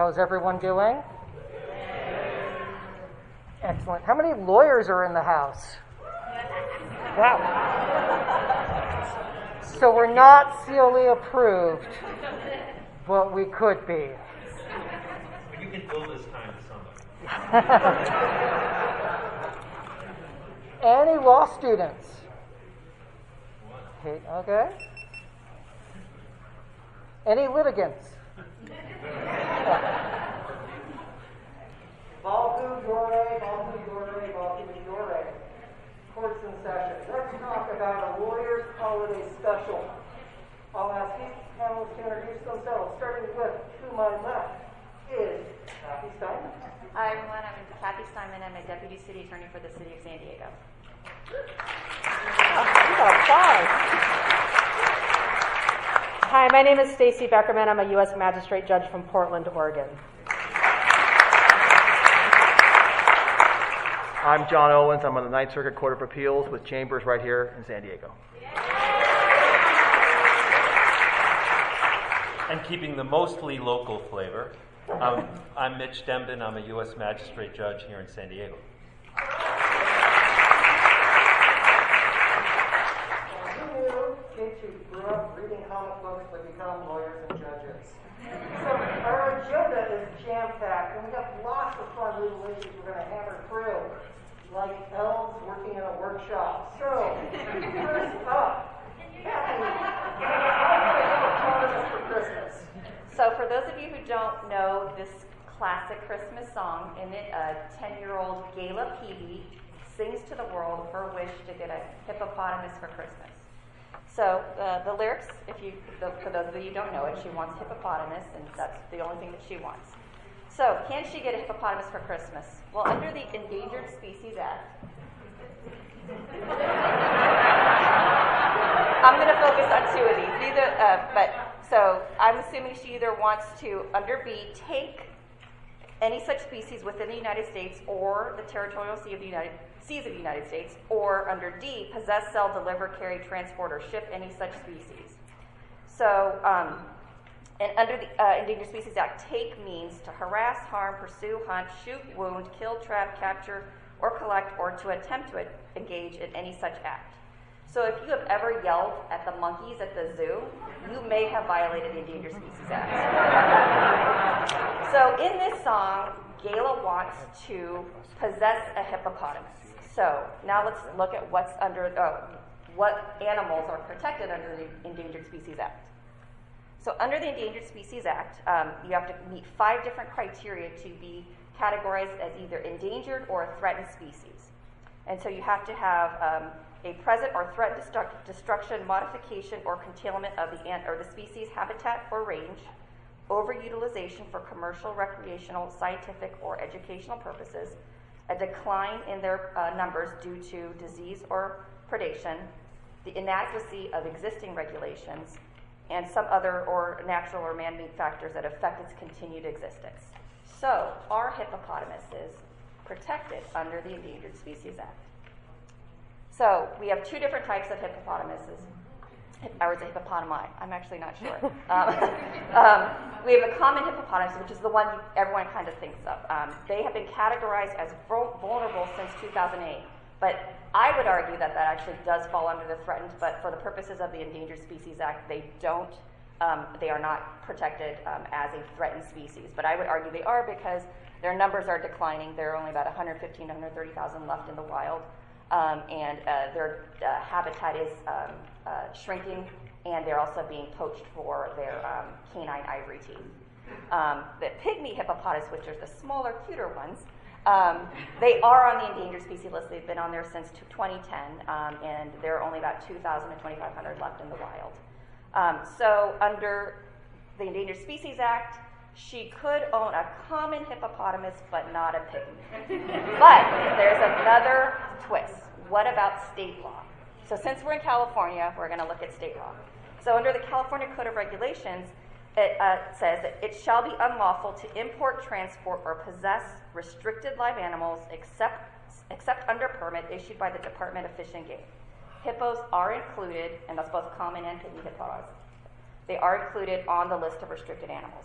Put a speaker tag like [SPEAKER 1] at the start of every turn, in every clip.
[SPEAKER 1] How's everyone doing? Excellent. How many lawyers are in the house? Wow. So we're not CLE approved, but we could be.
[SPEAKER 2] You can bill this time to somebody.
[SPEAKER 1] Any law students? Okay. okay. Any litigants? Balgu Yore, Balgu Yore, Balgu Yore. Court's in session. Let's talk about a lawyer's holiday special. I'll ask each panelist to introduce themselves, starting with to my left is Kathy Steinman.
[SPEAKER 3] Hi everyone, I'm Kathy Steinman. I'm a deputy city attorney for the city of San Diego.
[SPEAKER 4] Hi, my name is Stacie Beckerman. I'm a U.S. magistrate judge from Portland, Oregon.
[SPEAKER 5] I'm John Owens. I'm on the Ninth Circuit Court of Appeals with chambers right here in San Diego.
[SPEAKER 2] And keeping the mostly local flavor, um, I'm Mitch Dembin. I'm a U.S. Magistrate Judge here in San Diego.
[SPEAKER 1] Who knew kids who grew up reading comic books would become lawyers and judges? So our agenda is jam-packed, and we have lots of fun little issues we're going to hammer through, like elves working in a workshop. So first up?
[SPEAKER 3] So, for those of you who don't know this classic Christmas song, in it, a 10 year old Gayla Peevey sings to the world her wish to get a hippopotamus for Christmas. So, uh, the lyrics, if you, the, for those of you who don't know it, she wants hippopotamus, and that's the only thing that she wants. So, can she get a hippopotamus for Christmas? Well, under the Endangered Species Act, I'm going to focus on two of these. These are, uh, but so I'm assuming she either wants to, under B, take any such species within the United States or the territorial sea of the United Seas of the United States, or under D, possess, sell, deliver, carry, transport, or ship any such species. So, um, and under the uh, Endangered Species Act, take means to harass, harm, pursue, hunt, shoot, wound, kill, trap, capture, or collect, or to attempt to engage in any such act. So if you have ever yelled at the monkeys at the zoo, you may have violated the Endangered Species Act. so in this song, Gayla wants to possess a hippopotamus. So now let's look at what's under, oh, what animals are protected under the Endangered Species Act. So under the Endangered Species Act, um, you have to meet five different criteria to be categorized as either endangered or a threatened species. And so you have to have um, a present or threatened destruct- destruction, modification, or curtailment of the ant or the species habitat or range, overutilization for commercial, recreational, scientific, or educational purposes, a decline in their uh, numbers due to disease or predation, the inadequacy of existing regulations, and some other or natural or man-made factors that affect its continued existence. So, are hippopotamuses protected under the Endangered Species Act? So we have two different types of hippopotamuses. Or is it hippopotami? I'm actually not sure. um, um, we have a common hippopotamus, which is the one everyone kind of thinks of. Um, they have been categorized as vulnerable since 2008. But I would argue that that actually does fall under the threatened, but for the purposes of the Endangered Species Act, they don't. Um, they are not protected um, as a threatened species. But I would argue they are because their numbers are declining. There are only about 115 to 130,000 left in the wild. Um, and uh, their uh, habitat is uh, shrinking, and they're also being poached for their um, canine ivory teeth. Um, the pygmy hippopotamus, which are the smaller, cuter ones, um, they are on the endangered species list. They've been on there since 2010, um, and there are only about 2,000 to 2,500 left in the wild. so, under the Endangered Species Act, she could own a common hippopotamus, but not a pygmy. but there's another twist. What about state law? So, since we're in California, we're going to look at state law. So, under the California Code of Regulations, it uh, says that it shall be unlawful to import, transport, or possess restricted live animals except, except under permit issued by the Department of Fish and Game. Hippos are included, and that's both common and pygmy hippos. They are included on the list of restricted animals.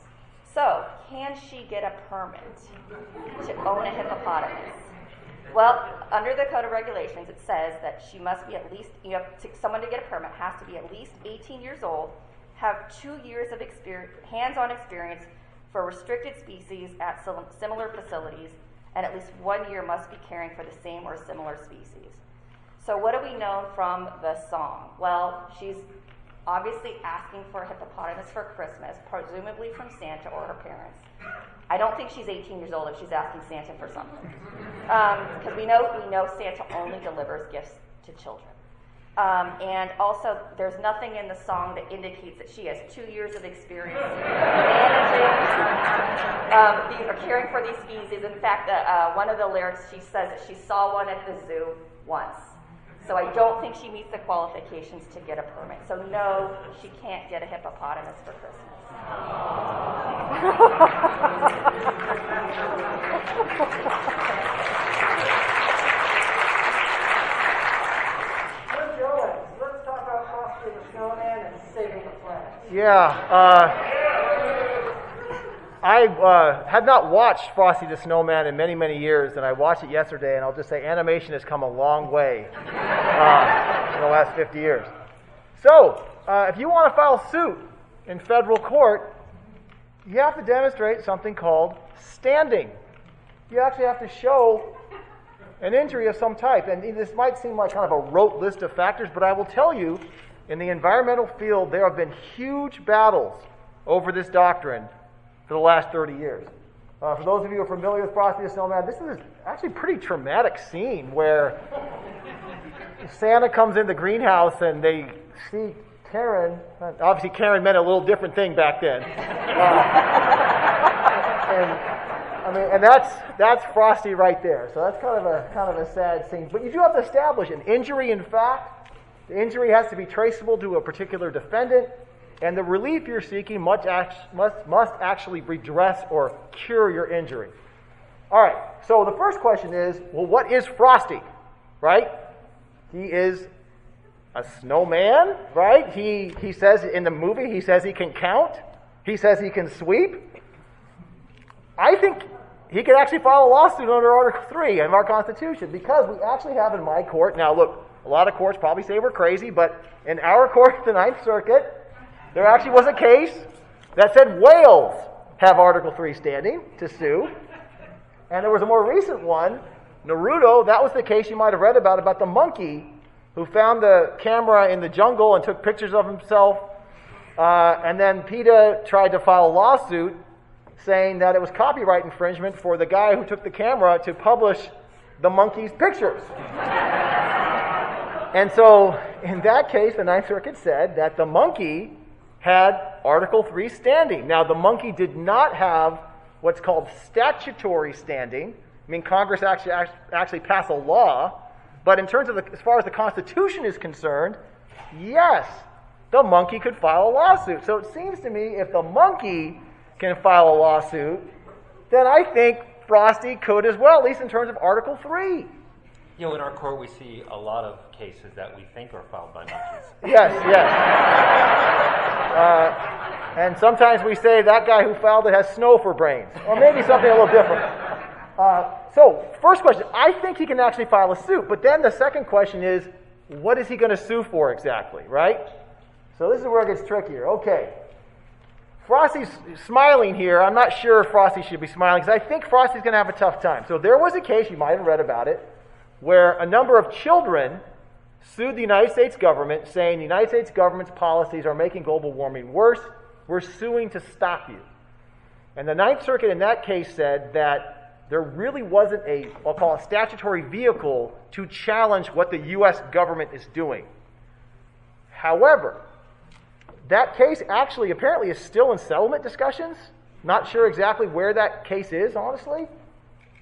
[SPEAKER 3] So, can she get a permit to own a hippopotamus? Well, under the Code of Regulations, it says that she must be at least, you know, to, someone to get a permit has to be at least 18 years old, have two years of experience, hands-on experience for restricted species at sim- similar facilities, and at least one year must be caring for the same or similar species. So, what do we know from the song? Well, she's obviously asking for a hippopotamus for Christmas, presumably from Santa or her parents. I don't think she's 18 years old if she's asking Santa for something, because um, we know we know Santa only delivers gifts to children. Um, and also, there's nothing in the song that indicates that she has two years of experience managing um, these, or caring for these species. In fact, uh, uh, one of the lyrics she says that she saw one at the zoo once. So I don't think she meets the qualifications to get a permit. So no, she can't get a hippopotamus for Christmas.
[SPEAKER 1] Let's talk about the Snowman and saving the.
[SPEAKER 5] Yeah. Uh, I uh, have not watched Frosty the Snowman in many, many years, and I watched it yesterday, and I'll just say animation has come a long way uh, in the last 50 years. So, uh, if you want to file suit in federal court, you have to demonstrate something called standing. You actually have to show an injury of some type. And this might seem like kind of a rote list of factors, but I will tell you, in the environmental field, there have been huge battles over this doctrine for the last 30 years. Uh, for those of you who are familiar with Frosty the Snowman, this is actually a pretty traumatic scene where Santa comes in the greenhouse and they see Karen. Obviously, Karen meant a little different thing back then. Uh, and I mean, and that's that's Frosty right there. So that's kind of a kind of a sad scene. But you do have to establish an injury in fact. The injury has to be traceable to a particular defendant and the relief you're seeking must, must, must actually redress or cure your injury. All right, so the first question is well, what is Frosty? Right? He is a snowman, right? He, he says in the movie, he says he can count, he says he can sweep. I think he could actually file a lawsuit under Article 3 of our Constitution because we actually have in my court, now look, a lot of courts probably say we're crazy, but in our court, the Ninth Circuit, there actually was a case that said whales have Article 3 standing to sue. And there was a more recent one, Naruto, that was the case you might have read about, about the monkey who found the camera in the jungle and took pictures of himself. Uh, and then PETA tried to file a lawsuit saying that it was copyright infringement for the guy who took the camera to publish the monkey's pictures. and so, in that case, the Ninth Circuit said that the monkey had Article 3 standing. Now, the monkey did not have what's called statutory standing. I mean, Congress actually, actually passed a law, but in terms of the, as far as the Constitution is concerned, yes, the monkey could file a lawsuit. So it seems to me if the monkey can file a lawsuit, then I think Frosty could as well, at least in terms of Article 3.
[SPEAKER 2] You know, in our court, we see a lot of cases that we think are filed by monkeys.
[SPEAKER 5] Yes, yes. Uh, and sometimes we say that guy who filed it has snow for brains, or maybe something a little different. Uh, so, first question I think he can actually file a suit, but then the second question is what is he going to sue for exactly, right? So, this is where it gets trickier. Okay. Frosty's smiling here. I'm not sure Frosty should be smiling because I think Frosty's going to have a tough time. So, there was a case, you might have read about it, where a number of children sued the United States government saying the United States government's policies are making global warming worse. We're suing to stop you. And the Ninth Circuit in that case said that there really wasn't a, I'll call a statutory vehicle to challenge what the U.S. government is doing. However, that case actually apparently is still in settlement discussions. Not sure exactly where that case is, honestly.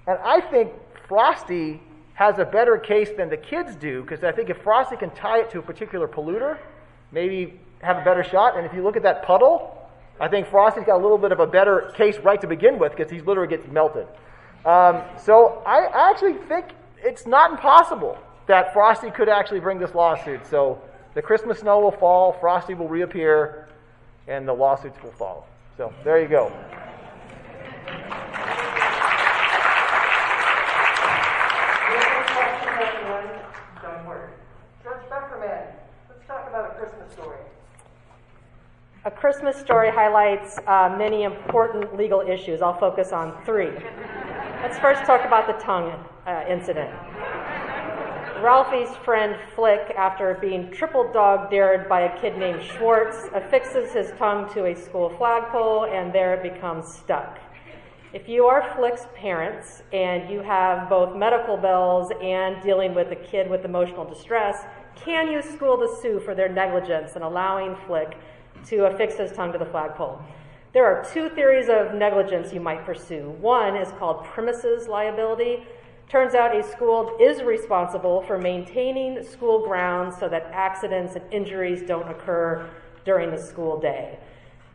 [SPEAKER 5] And I think Frosty has a better case than the kids do because I think if Frosty can tie it to a particular polluter, maybe have a better shot. And if you look at that puddle, I think Frosty's got a little bit of a better case right to begin with because he literally gets melted. Um, so I, actually think it's not impossible that Frosty could actually bring this lawsuit. So the Christmas snow will fall, Frosty will reappear, and the lawsuits will follow. So there you go.
[SPEAKER 4] Judge Beckerman, let's talk about a Christmas story. A Christmas story highlights uh, many important legal issues. I'll focus on three. Let's first talk about the tongue uh, incident. Ralphie's friend Flick, after being triple dog dared by a kid named Schwartz, affixes his tongue to a school flagpole and there it becomes stuck. If you are Flick's parents and you have both medical bills and dealing with a kid with emotional distress, can you school the Sioux for their negligence in allowing Flick to affix his tongue to the flagpole? There are two theories of negligence you might pursue. One is called premises liability. Turns out a school is responsible for maintaining school grounds so that accidents and injuries don't occur during the school day.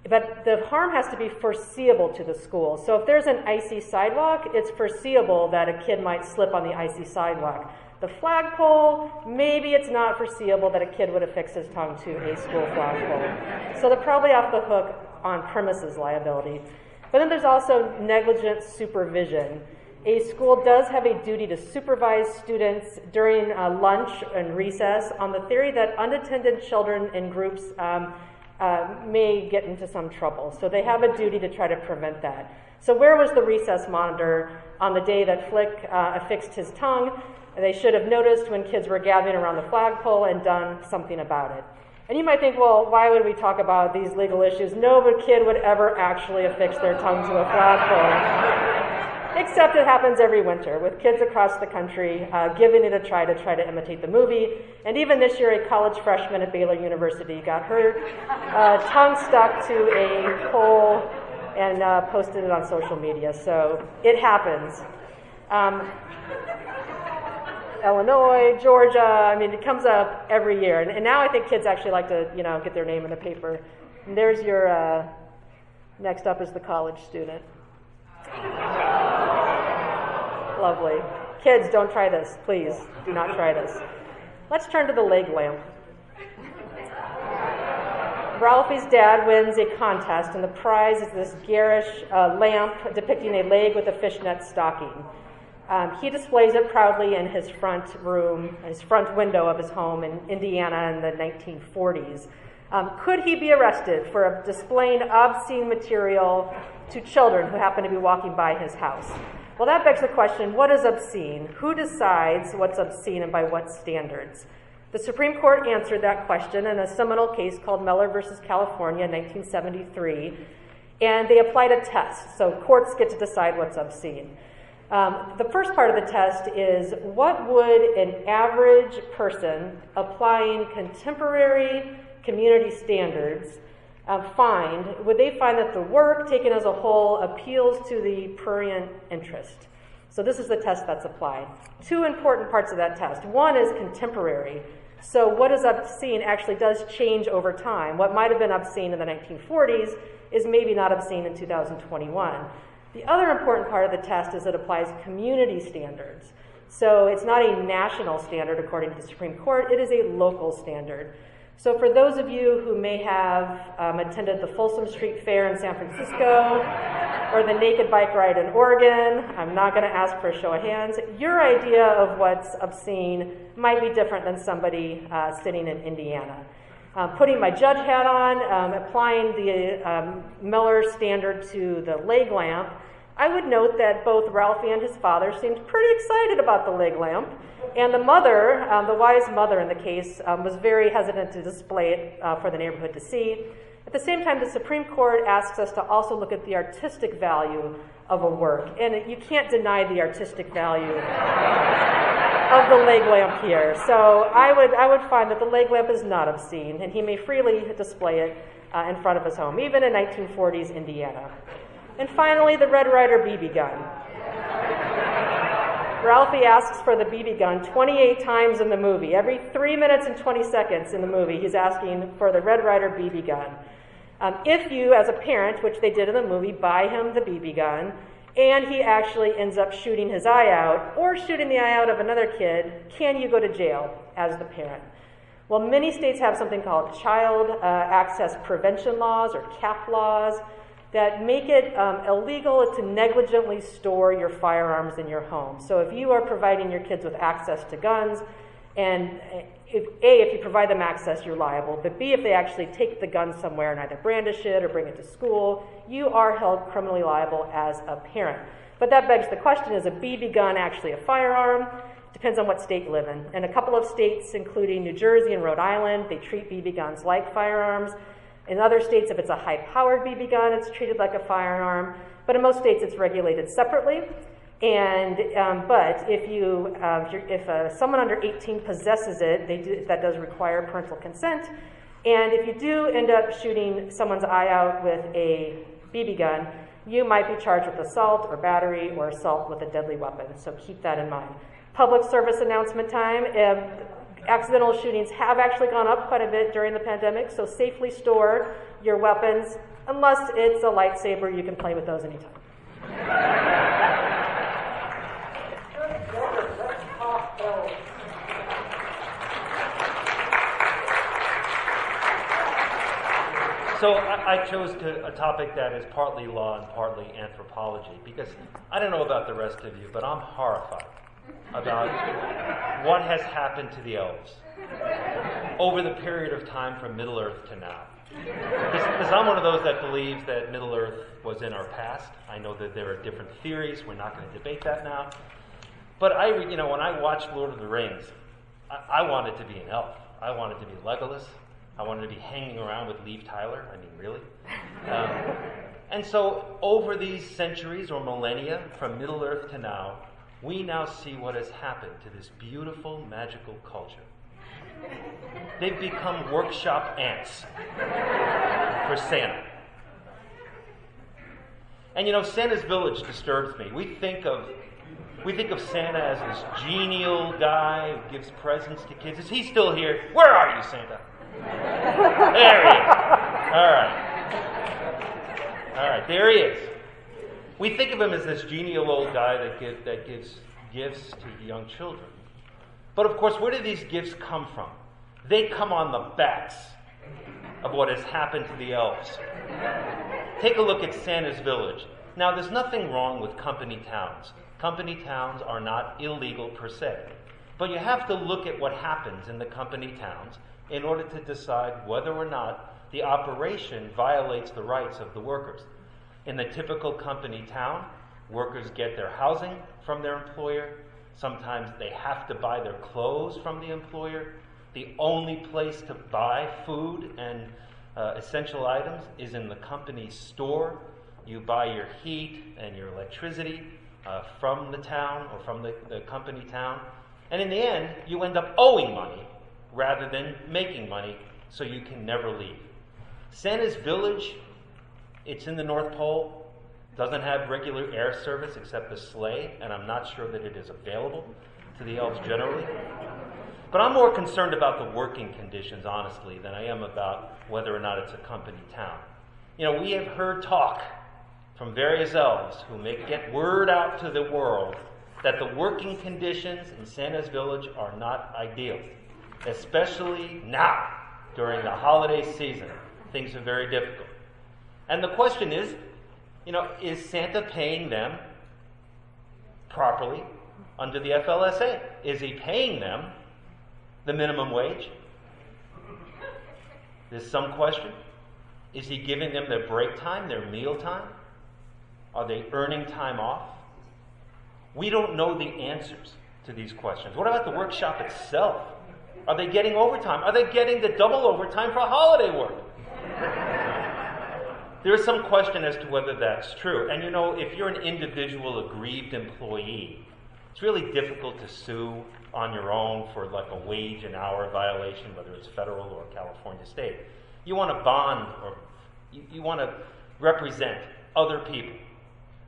[SPEAKER 4] But the harm has to be foreseeable to the school. So if there's an icy sidewalk, it's foreseeable that a kid might slip on the icy sidewalk. The flagpole, maybe it's not foreseeable that a kid would affix his tongue to a school flagpole. So they're probably off the hook on premises liability. But then there's also negligent supervision. A school does have a duty to supervise students during uh, lunch and recess on the theory that unattended children in groups um, uh, may get into some trouble. So they have a duty to try to prevent that. So, where was the recess monitor on the day that Flick uh, affixed his tongue? They should have noticed when kids were gathering around the flagpole and done something about it. And you might think, well, why would we talk about these legal issues? No kid would ever actually affix their tongue to a flagpole. Except it happens every winter with kids across the country uh, giving it a try to try to imitate the movie. And even this year, a college freshman at Baylor University got her uh, tongue stuck to a pole and uh, posted it on social media. So it happens. Um, Illinois, Georgia. I mean, it comes up every year, and, and, now I think kids actually like to, you know, get their name in the paper. And there's your. Uh, next up is the college student. Lovely. Kids, don't try this, please. Do not try this. Let's turn to the leg lamp. Ralphie's dad wins a contest, and the prize is this garish uh, lamp depicting a leg with a fishnet stocking. Um, he displays it proudly in his front room, his front window of his home in Indiana in the 1940s. Um, could he be arrested for displaying obscene material to children who happen to be walking by his house? Well, that begs the question what is obscene? Who decides what's obscene and by what standards? The Supreme Court answered that question in a seminal case called Miller versus California in 1973, and they applied a test. So courts get to decide what's obscene. Um, the first part of the test is what would an average person applying contemporary community standards uh, find? Would they find that the work taken as a whole appeals to the prurient interest? So, this is the test that's applied. Two important parts of that test. One is contemporary. So, what is obscene actually does change over time. What might have been obscene in the 1940s is maybe not obscene in 2021. The other important part of the test is it applies community standards. So it's not a national standard according to the Supreme Court, it is a local standard. So, for those of you who may have um, attended the Folsom Street Fair in San Francisco or the Naked Bike Ride in Oregon, I'm not going to ask for a show of hands. Your idea of what's obscene might be different than somebody uh, sitting in Indiana. Uh, putting my judge hat on, um, applying the um, Miller standard to the leg lamp, I would note that both Ralphie and his father seemed pretty excited about the leg lamp, and the mother, um, the wise mother in the case, um, was very hesitant to display it uh, for the neighborhood to see. At the same time, the Supreme Court asks us to also look at the artistic value of a work, and you can't deny the artistic value of the leg lamp here. So I would, I would find that the leg lamp is not obscene, and he may freely display it uh, in front of his home, even in 1940s Indiana. And finally, the Red Ryder BB gun. Ralphie asks for the BB gun 28 times in the movie. Every three minutes and 20 seconds in the movie, he's asking for the Red Ryder BB gun. Um, if you, as a parent, which they did in the movie, buy him the BB gun, and he actually ends up shooting his eye out or shooting the eye out of another kid, can you go to jail as the parent? Well, many states have something called child uh, access prevention laws or CAP laws that make it um, illegal to negligently store your firearms in your home. So if you are providing your kids with access to guns and if, A, if you provide them access, you're liable, but B, if they actually take the gun somewhere and either brandish it or bring it to school, you are held criminally liable as a parent. But that begs the question is a BB gun actually a firearm? Depends on what state you live in. And a couple of states, including New Jersey and Rhode Island, they treat BB guns like firearms. In other states, if it's a high powered BB gun, it's treated like a firearm. But in most states, it's regulated separately. And um, but if you uh, if, if uh, someone under 18 possesses it, do, that does require parental consent. And if you do end up shooting someone's eye out with a BB gun, you might be charged with assault or battery or assault with a deadly weapon. So keep that in mind. Public service announcement time. Um, accidental shootings have actually gone up quite a bit during the pandemic. So safely store your weapons, unless it's a lightsaber. You can play with those anytime.
[SPEAKER 2] So I, chose to, a topic that is partly law and partly anthropology because I don't know about the rest of you, but I'm horrified about what has happened to the elves over the period of time from Middle Earth to now. Because I'm one of those that believes that Middle Earth was in our past. I know that there are different theories. We're not going to debate that now. But I, you know, when I watched Lord of the Rings, I, I wanted to be an elf. I wanted to be Legolas. I wanted to be hanging around with Liv Tyler. I mean, really? Um, and so, over these centuries or millennia, from Middle Earth to now, we now see what has happened to this beautiful, magical culture. They've become workshop ants for Santa. And you know, Santa's village disturbs me. We think of we think of Santa as this genial guy who gives presents to kids. Is he still here? Where are you, Santa? there he is. All right. All right, there he is. We think of him as this genial old guy that, give, that gives gifts to young children. But of course, where do these gifts come from? They come on the backs of what has happened to the elves. Take a look at Santa's village. Now, there's nothing wrong with company towns. Company towns are not illegal per se. But you have to look at what happens in the company towns in order to decide whether or not the operation violates the rights of the workers. In the typical company town, workers get their housing from their employer. Sometimes they have to buy their clothes from the employer. The only place to buy food and uh, essential items is in the company store. You buy your heat and your electricity uh, from the town or from the, the company town. And in the end, you end up owing money rather than making money, so you can never leave. Santa's village, it's in the North Pole, doesn't have regular air service except the sleigh, and I'm not sure that it is available to the elves generally. But I'm more concerned about the working conditions, honestly, than I am about whether or not it's a company town. You know, we have heard talk from various elves who make get word out to the world that the working conditions in Santa's village are not ideal especially now during the holiday season. Things are very difficult. And the question is, you know, is Santa paying them properly under the FLSA? Is he paying them the minimum wage? There's some question. Is he giving them their break time, their meal time? Are they earning time off? We don't know the answers to these questions. What about the workshop itself? Are they getting overtime? Are they getting the double overtime for holiday work? There is some question as to whether that's true. And you know, if you're an individual aggrieved employee, it's really difficult to sue on your own for like a wage and hour violation, whether it's federal or California state. You want to bond or you, you want to represent other people.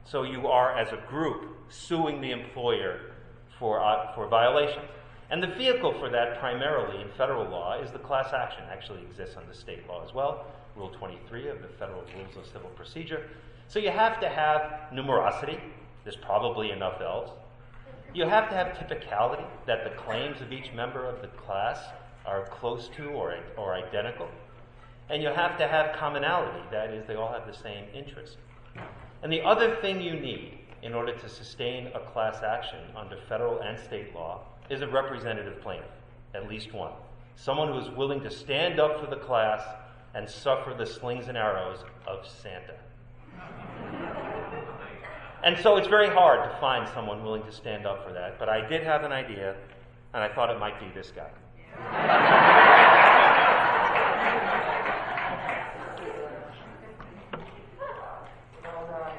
[SPEAKER 2] So you are, as a group, suing the employer for, uh, for violations. And the vehicle for that, primarily in federal law, is the class action. Actually exists under state law as well, Rule 23 of the Federal Rules of Civil Procedure. So you have to have numerosity. There's probably enough elves. You have to have typicality, that the claims of each member of the class are close to or, or identical. And you have to have commonality, that is, they all have the same interest. And the other thing you need in order to sustain a class action under federal and state law is a representative plaintiff, at least one. someone who is willing to stand up for the class and suffer the slings and arrows of Santa. And so it's very hard to find someone willing to stand up for that, but I did have an idea, and I thought it might be this guy.
[SPEAKER 1] Well done.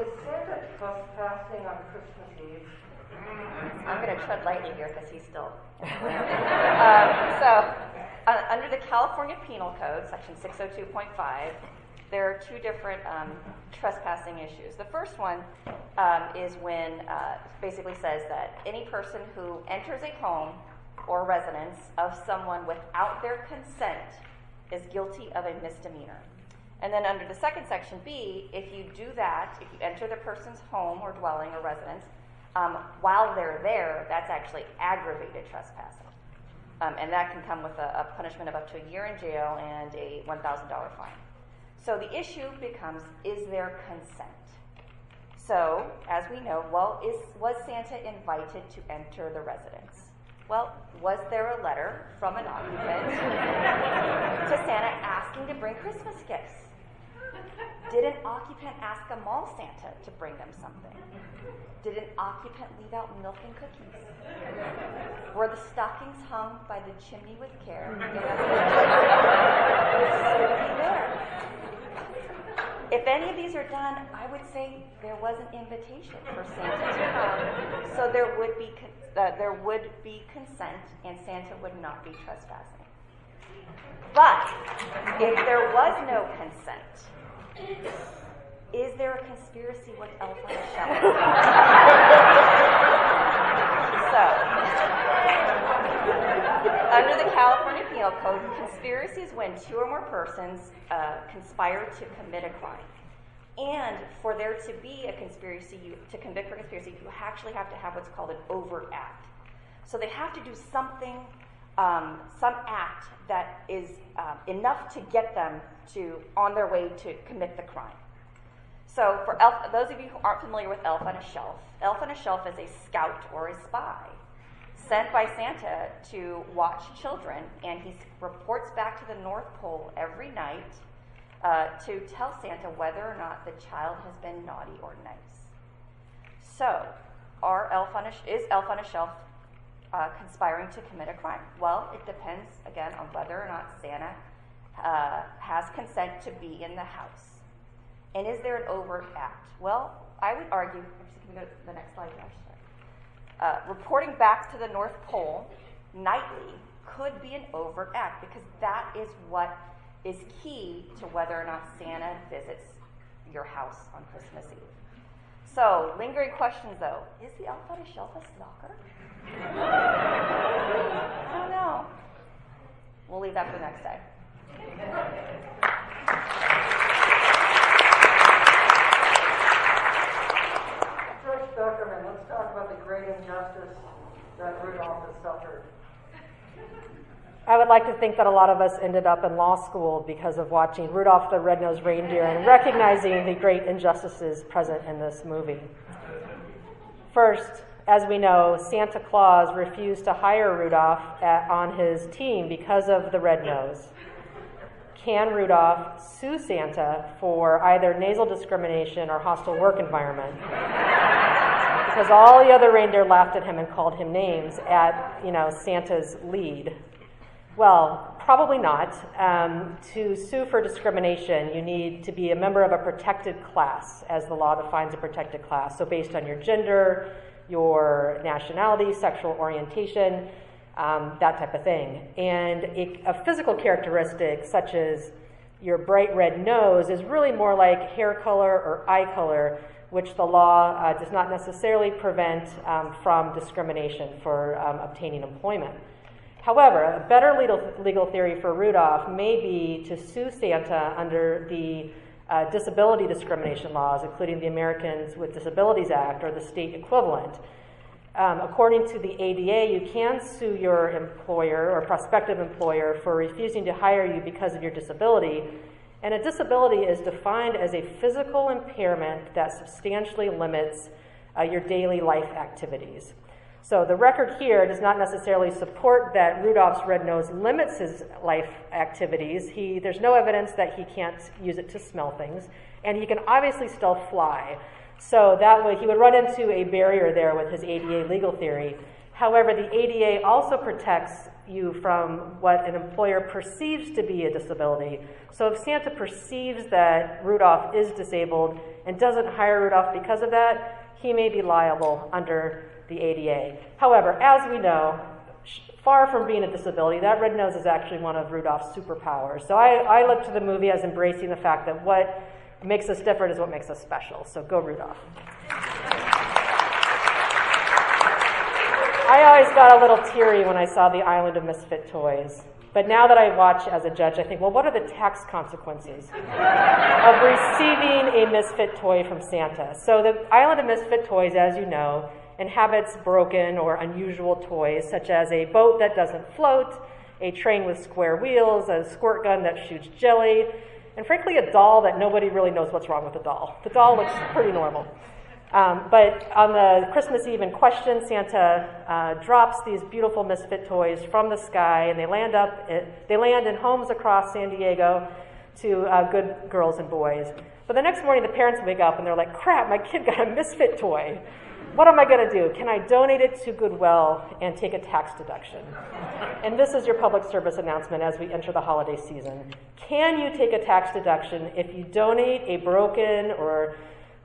[SPEAKER 1] Is Santa trespassing on Christmas Eve?
[SPEAKER 3] I'm going to tread lightly here because he's still. um, so, uh, under the California Penal Code, Section 602.5, there are two different um, trespassing issues. The first one um, is when uh, basically says that any person who enters a home or residence of someone without their consent is guilty of a misdemeanor. And then under the second section B, if you do that, if you enter the person's home or dwelling or residence um, while they're there, that's actually aggravated trespassing. Um, and that can come with a, a punishment of up to a year in jail and a $1,000 fine. So the issue becomes is there consent? So, as we know, well, is, was Santa invited to enter the residence? Well, was there a letter from an occupant to Santa asking to bring Christmas gifts? Did an occupant ask a mall Santa to bring them something? Did an occupant leave out milk and cookies? Were the stockings hung by the chimney with care? If any of these are done, I would say there was an invitation for Santa to come, so there would be con- uh, there would be consent, and Santa would not be trespassing. But if there was no consent, is there a conspiracy with Elf on a Shelf? so, under the California Penal Code, conspiracy is when two or more persons uh, conspire to commit a crime. And for there to be a conspiracy, you, to convict for conspiracy, you actually have to have what's called an overt act. So they have to do something, um, some act that is um, enough to get them to on their way to commit the crime. So, for elf, those of you who aren't familiar with Elf on a Shelf, Elf on a Shelf is a scout or a spy sent by Santa to watch children, and he reports back to the North Pole every night uh, to tell Santa whether or not the child has been naughty or nice. So, are elf on a, is Elf on a Shelf uh, conspiring to commit a crime? Well, it depends, again, on whether or not Santa uh, has consent to be in the house. And is there an overt act? Well, I would argue, actually, can we go to the next slide? Uh, reporting back to the North Pole nightly could be an overt act because that is what is key to whether or not Santa visits your house on Christmas Eve. So, lingering questions though is the elf on a shelf a stalker? I don't know. We'll leave that for next day.
[SPEAKER 1] Judge Beckerman, let's talk about the great injustice that Rudolph has suffered.
[SPEAKER 4] I would like to think that a lot of us ended up in law school because of watching Rudolph the Red-Nosed Reindeer and recognizing the great injustices present in this movie. First, as we know, Santa Claus refused to hire Rudolph at, on his team because of the red nose. Can Rudolph sue Santa for either nasal discrimination or hostile work environment? because all the other reindeer laughed at him and called him names at, you know, Santa's lead. Well, probably not. Um, to sue for discrimination, you need to be a member of a protected class, as the law defines a protected class. So, based on your gender, your nationality, sexual orientation, um, that type of thing. And a, a physical characteristic, such as your bright red nose, is really more like hair color or eye color, which the law uh, does not necessarily prevent um, from discrimination for um, obtaining employment. However, a better legal, legal theory for Rudolph may be to sue Santa under the uh, disability discrimination laws, including the Americans with Disabilities Act or the state equivalent. Um, according to the ADA, you can sue your employer or prospective employer for refusing to hire you because of your disability. And a disability is defined as a physical impairment that substantially limits uh, your daily life activities. So the record here does not necessarily support that Rudolph's red nose limits his life activities. He, there's no evidence that he can't use it to smell things, and he can obviously still fly. So that way he would run into a barrier there with his ADA legal theory. However, the ADA also protects you from what an employer perceives to be a disability. So if Santa perceives that Rudolph is disabled and doesn't hire Rudolph because of that, he may be liable under the ADA. However, as we know, far from being a disability, that red nose is actually one of Rudolph's superpowers. So I, I look to the movie as embracing the fact that what makes us different is what makes us special. So go Rudolph. I always got a little teary when I saw the Island of Misfit Toys. But now that I watch as a judge, I think, well, what are the tax consequences of receiving a misfit toy from Santa? So, the Island of Misfit Toys, as you know, inhabits broken or unusual toys, such as a boat that doesn't float, a train with square wheels, a squirt gun that shoots jelly, and frankly, a doll that nobody really knows what's wrong with the doll. The doll looks pretty normal. Um, but on the Christmas Eve in question, Santa uh, drops these beautiful misfit toys from the sky, and they land up. they land in homes across San Diego to uh, good girls and boys. But the next morning, the parents wake up and they're like, "Crap! My kid got a misfit toy. What am I going to do? Can I donate it to Goodwill and take a tax deduction?" And this is your public service announcement as we enter the holiday season. Can you take a tax deduction if you donate a broken or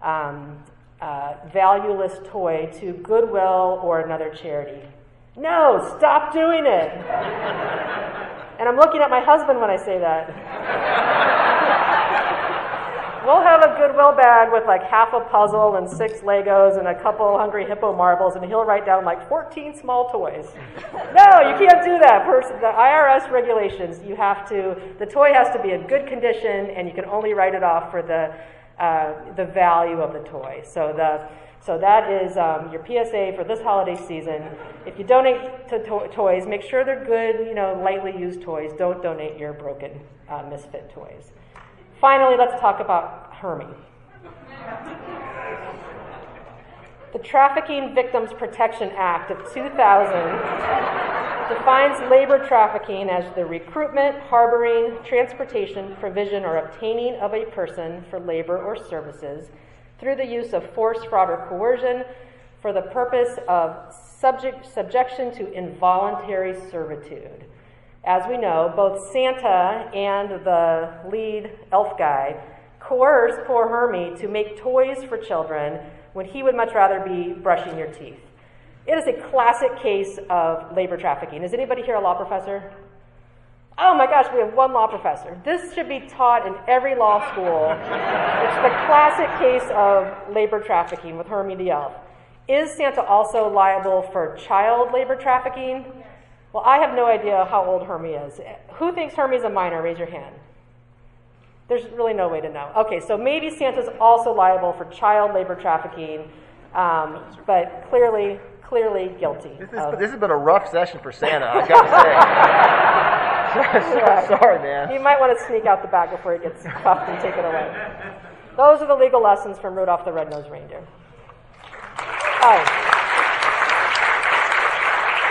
[SPEAKER 4] um, uh, valueless toy to Goodwill or another charity. No, stop doing it. and I'm looking at my husband when I say that. We'll have a Goodwill bag with like half a puzzle and six Legos and a couple Hungry Hippo marbles, and he'll write down like 14 small toys. no, you can't do that. The IRS regulations, you have to, the toy has to be in good condition, and you can only write it off for the uh, the value of the toy. So the so that is um, your PSA for this holiday season. If you donate to, to- toys, make sure they're good, you know, lightly used toys. Don't donate your broken uh, misfit toys. Finally, let's talk about Hermie. The Trafficking Victims Protection Act of 2000 defines labor trafficking as the recruitment, harboring, transportation, provision, or obtaining of a person for labor or services through the use of force, fraud, or coercion for the purpose of subject, subjection to involuntary servitude. As we know, both Santa and the lead elf guy coerce poor Hermie to make toys for children when he would much rather be brushing your teeth. It is a classic case of labor trafficking. Is anybody here a law professor? Oh my gosh, we have one law professor. This should be taught in every law school. it's the classic case of labor trafficking with Hermie the Elf. Is Santa also liable for child labor trafficking? Well, I have no idea how old Hermie is. Who thinks Hermie's a minor? Raise your hand. There's really no way to know. Okay, so maybe Santa's also liable for child labor trafficking, um, but clearly, clearly guilty.
[SPEAKER 5] This, is, this, has been a rough session for Santa, I've got to say. sorry, man.
[SPEAKER 4] You might want to sneak out the back before he gets cuffed and taken away. Those are the legal lessons from Rudolph the Red-Nosed Reindeer. All right.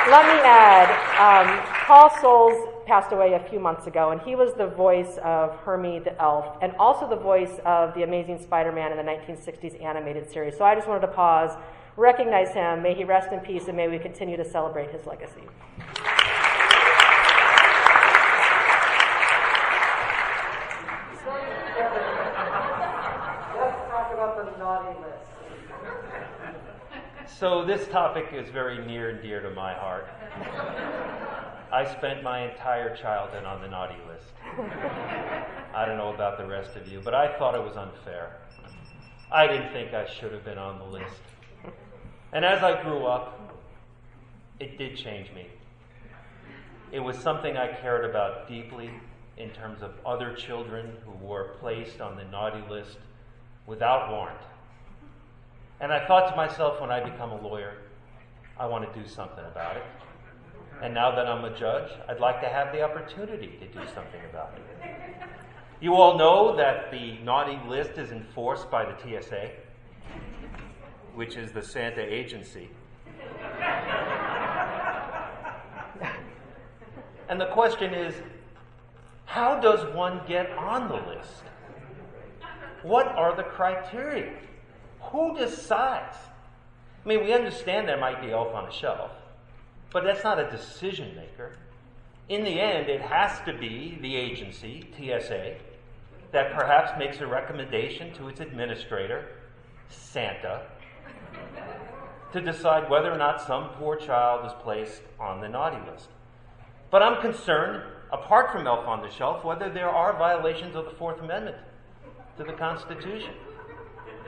[SPEAKER 4] Let me add, um, Paul Soles passed away a few months ago, and he was the voice of Hermie the Elf, and also the voice of the Amazing Spider-Man in the 1960s animated series. So I just wanted to pause, recognize him. May he rest in peace, and may we continue to celebrate his legacy.
[SPEAKER 1] Let's talk about the naughty list.
[SPEAKER 2] So, this topic is very near and dear to my heart. I spent my entire childhood on the naughty list. I don't know about the rest of you, but I thought it was unfair. I didn't think I should have been on the list. And as I grew up, it did change me. It was something I cared about deeply in terms of other children who were placed on the naughty list without warrant. And I thought to myself when I become a lawyer, I want to do something about it. And now that I'm a judge, I'd like to have the opportunity to do something about it. You all know that the naughty list is enforced by the TSA. which is the Santa agency. and the question is how does one get on the list? What are the criteria? Who decides? I mean, we understand there might be elf on a shelf, but that's not a decision maker. In the end, it has to be the agency, TSA, that perhaps makes a recommendation to its administrator, Santa, to decide whether or not some poor child is placed on the naughty list. But I'm concerned, apart from Elf on the Shelf, whether there are violations of the Fourth Amendment to the Constitution.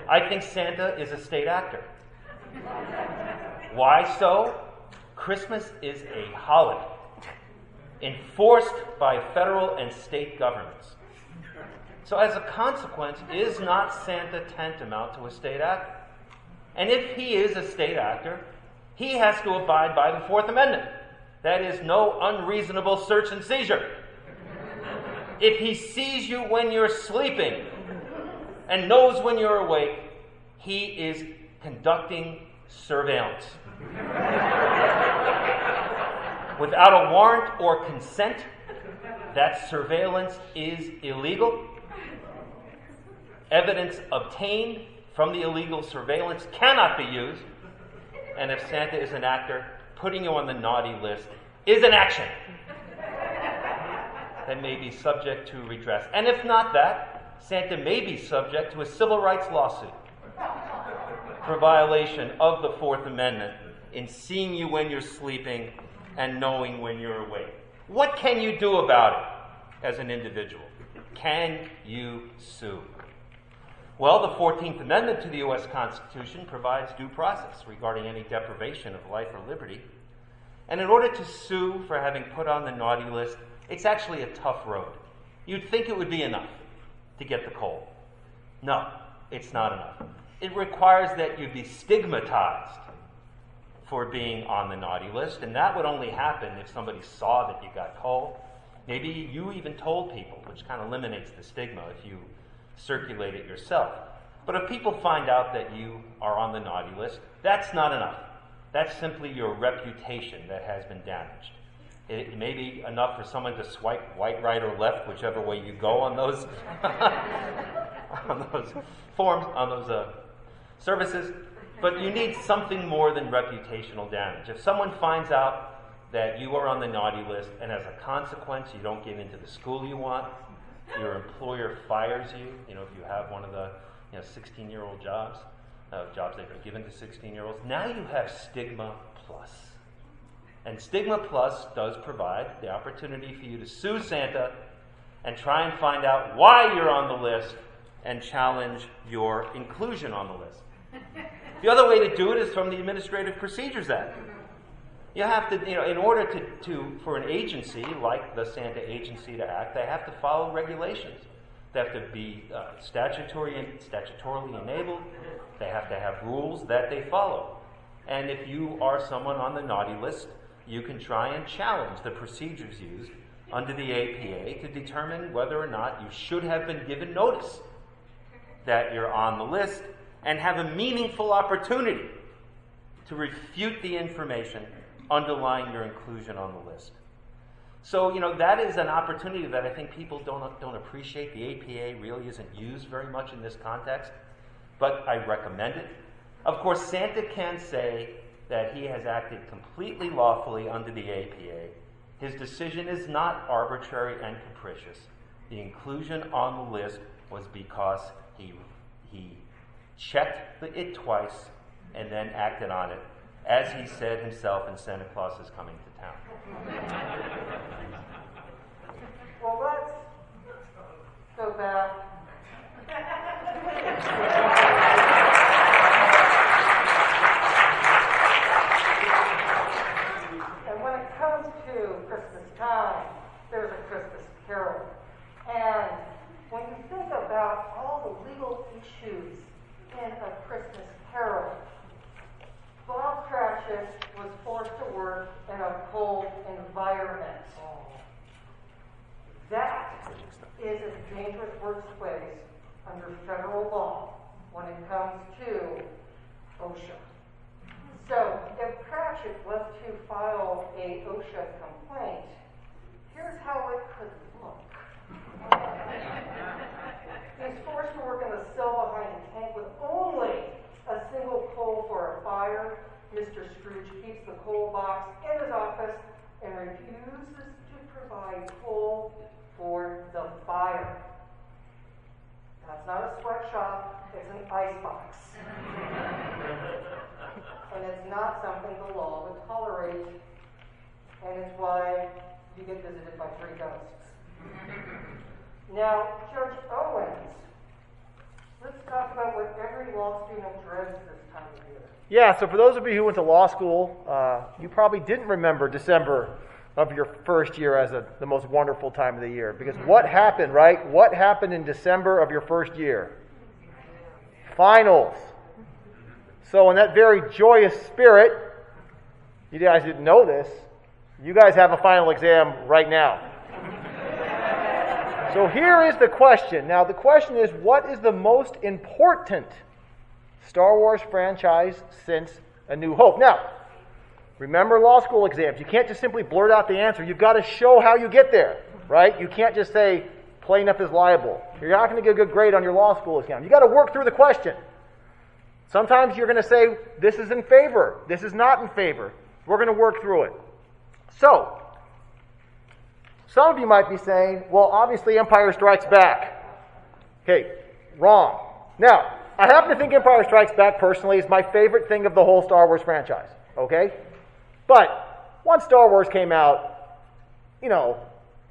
[SPEAKER 2] I think Santa is a state actor. Why so? Christmas is a holiday enforced by federal and state governments. So, as a consequence, is not Santa tantamount to a state actor? And if he is a state actor, he has to abide by the Fourth Amendment. That is, no unreasonable search and seizure. If he sees you when you're sleeping and knows when you're awake, he is conducting surveillance. Without a warrant or consent, that surveillance is illegal. Evidence obtained from the illegal surveillance cannot be used. And if Santa is an actor, putting you on the naughty list is an action that may be subject to redress. And if not that, Santa may be subject to a civil rights lawsuit for violation of the Fourth Amendment in seeing you when you're sleeping and knowing when you're awake. What can you do about it as an individual? Can you sue? Well, the 14th Amendment to the U.S. Constitution provides due process regarding any deprivation of life or liberty. And in order to sue for having put on the naughty list, it's actually a tough road. You'd think it would be enough to get the coal. No, it's not enough. It requires that you be stigmatized for being on the naughty list, and that would only happen if somebody saw that you got coal. Maybe you even told people, which kind of eliminates the stigma if you circulate it yourself. But if people find out that you are on the naughty list, that's not enough. That's simply your reputation that has been damaged. It may be enough for someone to swipe right, right, or left, whichever way you go on those on those forms, on those uh, services. But you need something more than reputational damage. If someone finds out that you are on the naughty list, and as a consequence, you don't get into the school you want, your employer fires you, you know, if you have one of the you know, 16 year old jobs, uh, jobs they've been given to 16 year olds, now you have stigma plus. And Stigma Plus does provide the opportunity for you to sue Santa and try and find out why you're on the list and challenge your inclusion on the list. The other way to do it is from the Administrative Procedures Act. You have to, you know, in order to, to for an agency like the Santa Agency to act, they have to follow regulations. They have to be uh, statutory, statutorily enabled. They have to have rules that they follow. And if you are someone on the naughty list, you can try and challenge the procedures used under the APA to determine whether or not you should have been given notice that you're on the list and have a meaningful opportunity to refute the information underlying your inclusion on the list. So, you know, that is an opportunity that I think people don't, don't appreciate. The APA really isn't used very much in this context, but I recommend it. Of course, Santa can say that he has acted completely lawfully under the APA. His decision is not arbitrary and capricious. The inclusion on the list was because he, he checked the it twice and then acted on it, as he said himself in Santa Claus is Coming to Town.
[SPEAKER 1] Well, let's go back. and when it comes to Christmas time, there's a Christmas carol. And when you think about all the legal issues in a Christmas carol, Bob Cratchit was forced to work in a cold environment. That is a dangerous workplace under federal law when it comes to OSHA. So if Cratchit was to file a OSHA complaint, here's how it could look. He's forced to work in the cell behind a tank with only a single coal for a fire. Mr. Scrooge keeps the coal box in his office and refuses to provide coal for the fire. That's not a sweatshop, it's an ice box. and it's not something the law would tolerate, and it's why you get visited by three ghosts. Now, Judge Owens, let's talk about what every law student dreads this time of year.
[SPEAKER 5] Yeah, so for those of you who went to law school, uh, you probably didn't remember December of your first year as a, the most wonderful time of the year. Because what happened, right? What happened in December of your first year? Finals. So, in that very joyous spirit, you guys didn't know this, you guys have a final exam right now. So, here is the question. Now, the question is what is the most important Star Wars franchise since A New Hope? Now, remember law school exams. You can't just simply blurt out the answer. You've got to show how you get there, right? You can't just say plain enough is liable. You're not going to get a good grade on your law school exam. You've got to work through the question. Sometimes you're going to say, this is in favor, this is not in favor. We're going to work through it. So, some of you might be saying, well, obviously Empire Strikes Back. Okay, wrong. Now, I happen to think Empire Strikes Back personally is my favorite thing of the whole Star Wars franchise. Okay? But once Star Wars came out, you know,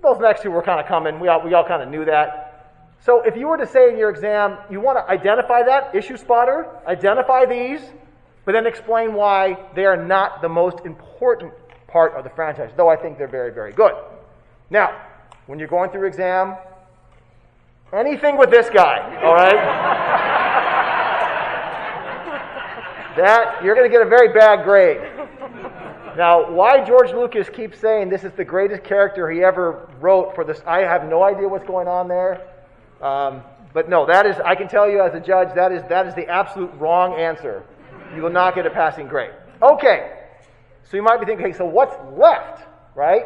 [SPEAKER 5] those next two were kind of coming. We all, we all kind of knew that. So if you were to say in your exam, you want to identify that, issue spotter, identify these, but then explain why they are not the most important part of the franchise, though I think they're very, very good. Now, when you're going through exam, anything with this guy, all right? that, you're going to get a very bad grade. Now, why George Lucas keeps saying this is the greatest character he ever wrote for this, I have no idea what's going on there. Um, but no, that is, I can tell you as a judge, that is, that is the absolute wrong answer. You will not get a passing grade. Okay. So you might be thinking, okay, so what's left, right?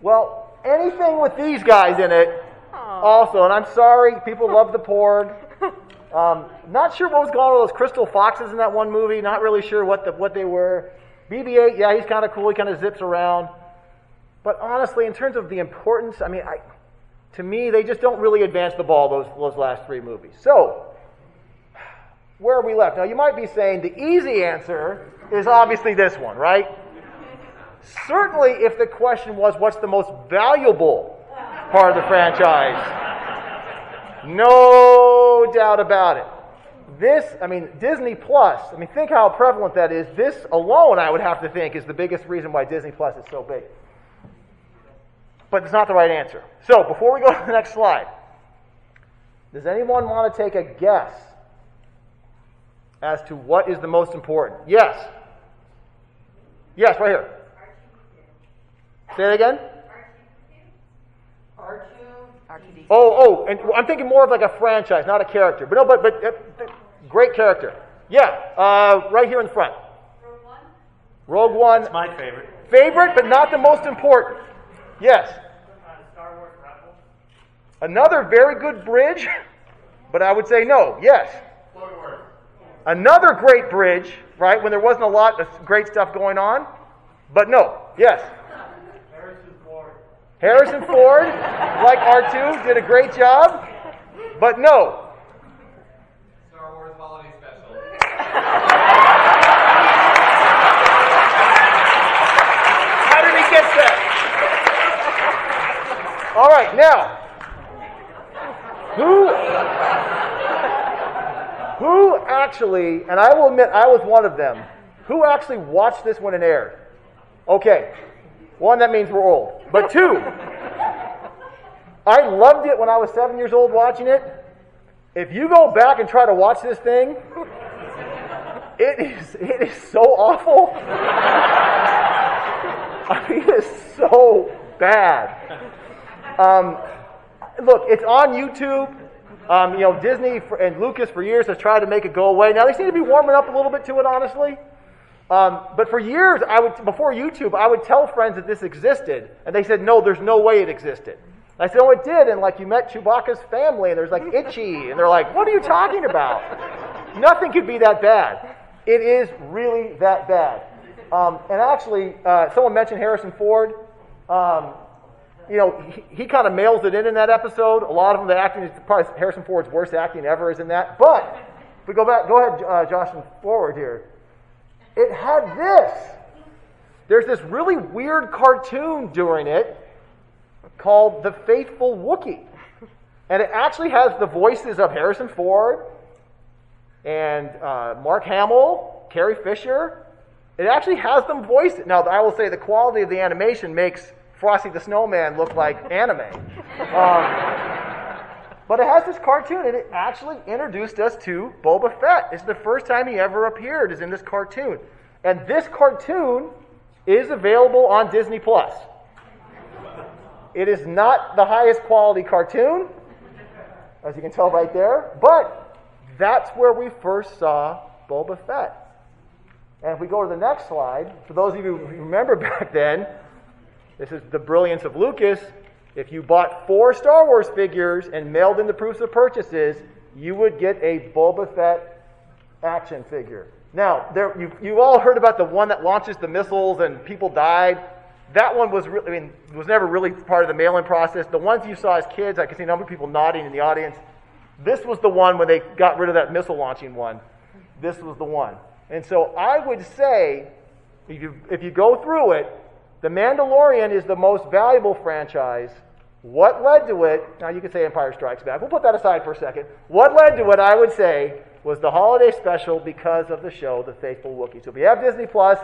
[SPEAKER 5] Well, anything with these guys in it, also, and I'm sorry, people love the Porg. Um, not sure what was going on with those crystal foxes in that one movie. Not really sure what the, what they were. BB-8, yeah, he's kind of cool. He kind of zips around. But honestly, in terms of the importance, I mean, I, to me, they just don't really advance the ball those those last three movies. So, where are we left? Now, you might be saying the easy answer is obviously this one, right? Certainly, if the question was, what's the most valuable part of the franchise? No doubt about it. This, I mean, Disney Plus, I mean, think how prevalent that is. This alone, I would have to think, is the biggest reason why Disney Plus is so big. But it's not the right answer. So, before we go to the next slide, does anyone want to take a guess as to what is the most important? Yes. Yes, right here. Say it again.
[SPEAKER 1] R2,
[SPEAKER 3] R2D2.
[SPEAKER 5] Oh, oh, and I'm thinking more of like a franchise, not a character. But no, but but uh, great character. Yeah, uh, right here in the front. Rogue One.
[SPEAKER 2] It's my favorite.
[SPEAKER 5] Favorite, but not the most important. Yes. Another very good bridge, but I would say no. Yes. Another great bridge, right? When there wasn't a lot of great stuff going on, but no. Yes. Harrison Ford, Harrison Ford, like R2, did a great job, but no.
[SPEAKER 6] Star Wars Holiday Special.
[SPEAKER 5] How did he get that? All right, now, who, who actually, and I will admit I was one of them, who actually watched this when it aired? Okay, one, that means we're old. But two, I loved it when I was seven years old watching it. If you go back and try to watch this thing, it is, it is so awful. I mean, it is so bad. Um, look, it's on YouTube. Um, you know, Disney for, and Lucas for years has tried to make it go away. Now they seem to be warming up a little bit to it, honestly. Um, but for years, I would before YouTube, I would tell friends that this existed, and they said, "No, there's no way it existed." I said, "Oh, it did." And like you met Chewbacca's family, and there's like Itchy, and they're like, "What are you talking about? Nothing could be that bad." It is really that bad. Um, and actually, uh, someone mentioned Harrison Ford. Um, you know, he, he kind of mails it in in that episode. A lot of them, the acting is probably Harrison Ford's worst acting ever is in that. But if we go back, go ahead, uh, Josh, and forward here. It had this. There's this really weird cartoon during it called The Faithful Wookiee. And it actually has the voices of Harrison Ford and uh, Mark Hamill, Carrie Fisher. It actually has them voice it. Now, I will say the quality of the animation makes Frosty the Snowman look like anime. Um, but it has this cartoon, and it actually introduced us to Boba Fett. It's the first time he ever appeared, is in this cartoon. And this cartoon is available on Disney Plus. It is not the highest quality cartoon, as you can tell right there, but that's where we first saw Boba Fett. And if we go to the next slide, for those of you who remember back then, this is the brilliance of Lucas. If you bought four Star Wars figures and mailed in the proofs of purchases, you would get a Boba Fett action figure. Now, there, you, you all heard about the one that launches the missiles and people died. That one was really, I mean, was never really part of the mail-in process. The ones you saw as kids, I can see a number of people nodding in the audience. This was the one when they got rid of that missile launching one. This was the one. And so I would say, if you, if you go through it, The Mandalorian is the most valuable franchise. What led to it? Now you could say Empire Strikes Back. We'll put that aside for a second. What led to it, I would say, was the holiday special because of the show, The Faithful Wookiee. So if you have Disney Plus,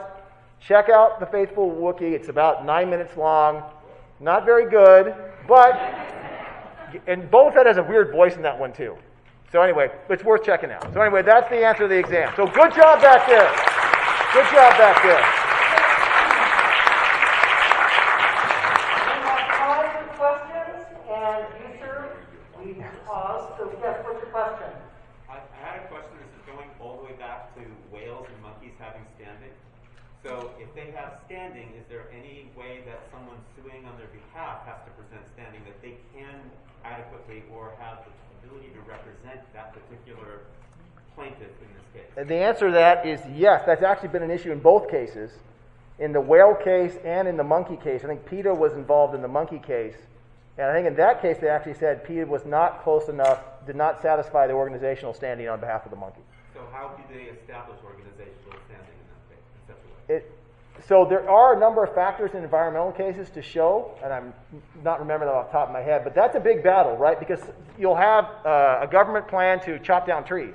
[SPEAKER 5] check out The Faithful Wookiee. It's about nine minutes long. Not very good, but and Boba Fett has a weird voice in that one too. So anyway, it's worth checking out. So anyway, that's the answer to the exam. So good job back there. Good job back there.
[SPEAKER 1] We have time for questions, and you, sir, we pause. So yes, what's your question?
[SPEAKER 7] I, I had a question. This is going all the way back to whales and monkeys having standing. So, if they have standing, is there any way that someone suing on their behalf has to present standing that they can adequately or have the ability to represent that particular plaintiff in this case?
[SPEAKER 5] And the answer to that is yes. That's actually been an issue in both cases. In the whale case and in the monkey case. I think PETA was involved in the monkey case. And I think in that case, they actually said PETA was not close enough, did not satisfy the organizational standing on behalf of the monkey.
[SPEAKER 7] So, how do they establish organizational standing in that case, in such a way?
[SPEAKER 5] It, so there are a number of factors in environmental cases to show, and I'm not remembering them off the top of my head, but that's a big battle, right? Because you'll have uh, a government plan to chop down trees,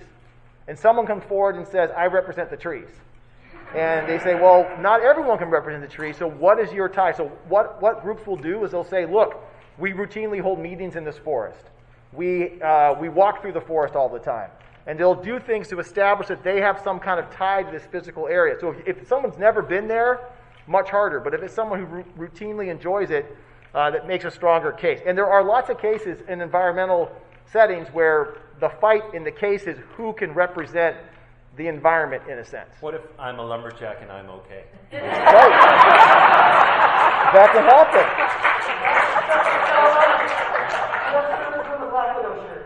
[SPEAKER 5] and someone comes forward and says, "I represent the trees," and they say, "Well, not everyone can represent the trees. So what is your tie?" So what what groups will do is they'll say, "Look, we routinely hold meetings in this forest. We uh, we walk through the forest all the time." And they'll do things to establish that they have some kind of tie to this physical area. So if, if someone's never been there, much harder. But if it's someone who ru- routinely enjoys it, uh, that makes a stronger case. And there are lots of cases in environmental settings where the fight in the case is who can represent the environment in a sense.
[SPEAKER 2] What if I'm a lumberjack and I'm okay?
[SPEAKER 5] Right. that can happen.
[SPEAKER 1] Yes, sir, from the Black Widow shirt.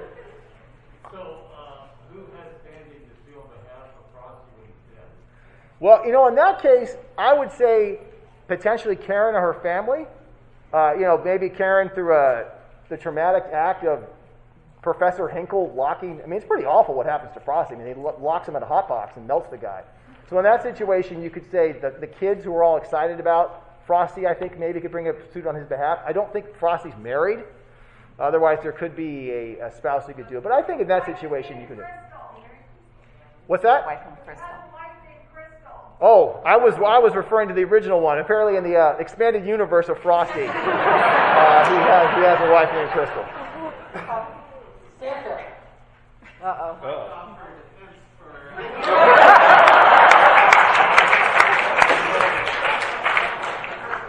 [SPEAKER 8] So, uh, who has standing to sue on behalf of Frosty when he's dead?
[SPEAKER 5] Well, you know, in that case, I would say potentially Karen or her family. Uh, you know, maybe Karen through a, the traumatic act of Professor Hinkle locking. I mean, it's pretty awful what happens to Frosty. I mean, he lo- locks him in a hot box and melts the guy. So in that situation, you could say that the kids who are all excited about Frosty, I think maybe could bring a suit on his behalf. I don't think Frosty's married. Otherwise, there could be a, a spouse who could do it. But I think in that situation, you could. What's that?
[SPEAKER 3] Wife from Crystal.
[SPEAKER 5] Oh, I was I was referring to the original one. Apparently, in the uh, expanded universe of Frosty, uh, he has he has a wife named Crystal.
[SPEAKER 1] Santa.
[SPEAKER 3] Uh oh.
[SPEAKER 2] Oh.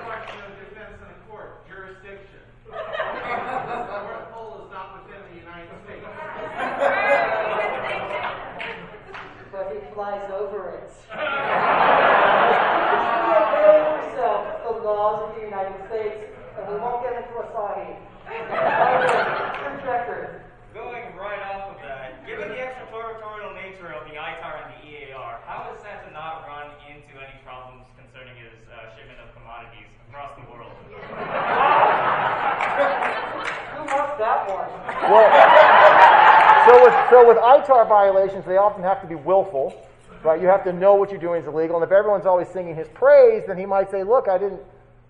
[SPEAKER 8] Question of defense in a court, jurisdiction. North Pole is not within the United States.
[SPEAKER 1] United States, and we won't get into Asahi. Projectors.
[SPEAKER 9] Going right off of that, given the extraterritorial nature of the ITAR and the EAR, how does Santa not run into any problems concerning his uh, shipment of commodities across the world?
[SPEAKER 1] Who wants that one?
[SPEAKER 5] Well, so with, ITAR violations, they often have to be willful, right? You have to know what you're doing is illegal. And if everyone's always singing his praise, then he might say, look, I didn't,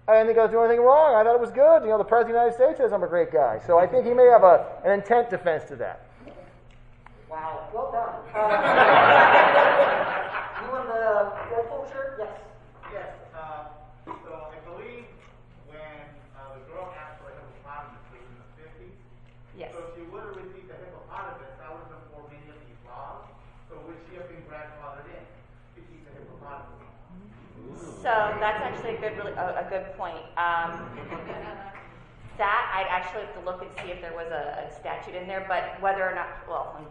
[SPEAKER 5] I didn't think I was doing anything wrong. I thought it was good. You know, the President of the United States says I'm a great guy. So I think he may have a, an intent defense to that.
[SPEAKER 1] Wow, well done. Uh, you in the purple shirt? Yes.
[SPEAKER 8] Yes, uh, so I believe when uh, the girl asked for a hippopotamus it was in the fifties.
[SPEAKER 3] Yes.
[SPEAKER 8] So if she would have received a hippopotamus, that would have been for many of these laws. So would she have been grandfathered in to keep the hippopotamus?
[SPEAKER 3] So that's actually a good, really, a, a good point. Um, that I'd actually have to look and see if there was a, a statute in there, but whether or not, well, um,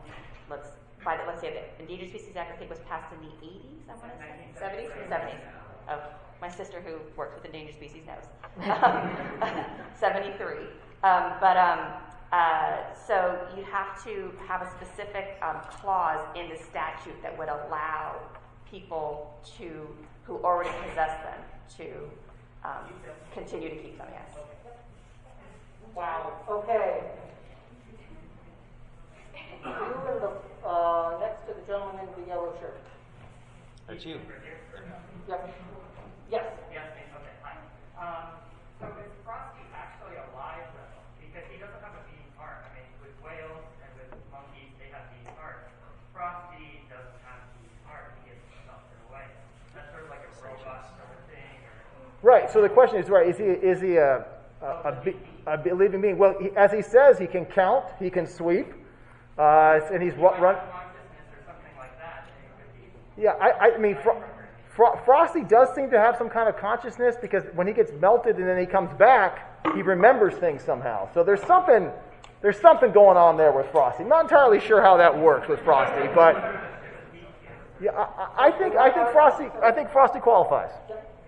[SPEAKER 3] let's by the, let's say the Endangered Species Act I think was passed in the 80s. I want to say 70s, 70s. Oh, my sister who works with endangered species knows. Um, 73. Um, but um, uh, so you have to have a specific um, clause in the statute that would allow people to who already possess them to um, continue to keep them. Yes.
[SPEAKER 1] Wow. Okay. You in the uh, next to the gentleman in the yellow shirt.
[SPEAKER 2] That's you.
[SPEAKER 1] Yep. Yes.
[SPEAKER 10] Yes, me. Okay, hi. Um, so is Frosty actually alive though? Because he doesn't have a beating heart. I mean, with whales and with monkeys, they have beating hearts. Frosty doesn't have a beating. He gets melted away. That's sort of like a robot sort of thing. Or,
[SPEAKER 5] Right. So the question is, right? Is he is he a a, a, be- a be- living being? Well, he, as he says, he can count, he can sweep, uh, and he's what run.
[SPEAKER 10] consciousness or something like that. then it could be
[SPEAKER 5] Yeah, I, I mean, Fro- Fro- Frosty does seem to have some kind of consciousness because when he gets melted and then he comes back, he remembers things somehow. So there's something, there's something going on there with Frosty. Not entirely sure how that works with Frosty, but yeah, I, I I think I think Frosty I think Frosty qualifies.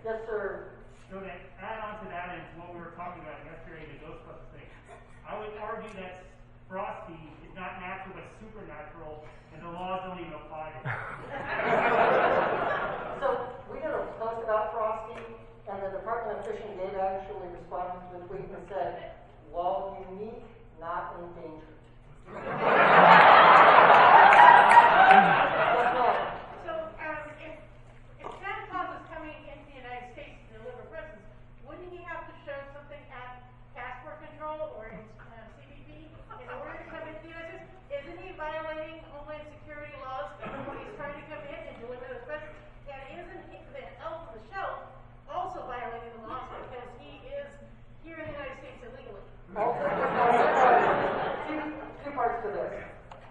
[SPEAKER 1] Yes, sir.
[SPEAKER 11] So to add on to that is what we were talking about yesterday, the Ghostbusters thing. I would argue that Frosty is not natural but supernatural, and the laws don't even apply to him.
[SPEAKER 1] So we did a post about Frosty, and the Department of Fishing did actually respond to the tweet and said, "While unique, not endangered." Yes, ma'am.
[SPEAKER 12] So, um, if, if Santa Claus is coming into the United States to deliver presents, wouldn't he have to show something at passport control or in, uh, CBP in order to come into the United States? Isn't he violating Homeland Security laws when he's trying to come in and deliver those presents? And isn't he, the elf on the shelf also violating the laws because he is here in the United States illegally?
[SPEAKER 1] Also, two, two parts to this.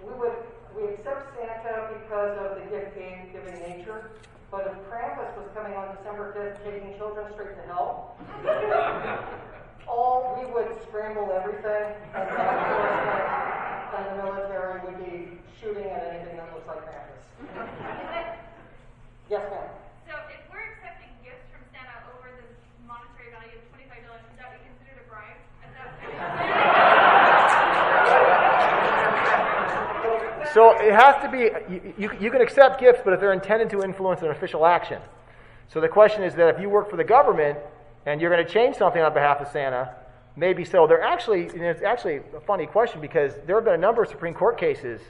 [SPEAKER 1] We would, we accept Santa because of the gift giving, giving nature, but if Krampus was coming on December fifth, taking children straight to hell, all, we would scramble everything, and the enforcement and the military would be shooting at anything that looks like Krampus. Yes, ma'am.
[SPEAKER 13] So if we're accepting gifts from Santa over the monetary value of twenty-five dollars, would that be considered a bribe at that point?
[SPEAKER 5] So it has to be, you, you, you can accept gifts, but if they're intended to influence an official action. So the question is that if you work for the government and you're going to change something on behalf of Santa, maybe so. They're actually, it's actually a funny question because there have been a number of Supreme Court cases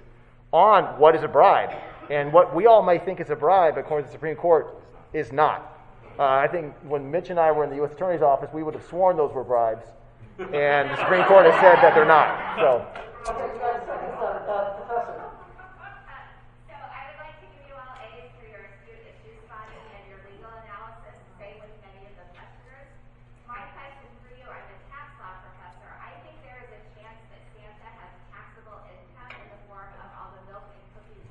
[SPEAKER 5] on what is a bribe. And what we all may think is a bribe, according to the Supreme Court, is not. Uh, I think when Mitch and I were in the U.S. Attorney's office, we would have sworn those were bribes. And the Supreme Court has said that they're not. So.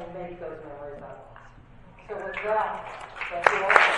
[SPEAKER 13] and
[SPEAKER 1] make those memories. So with that, thank you all.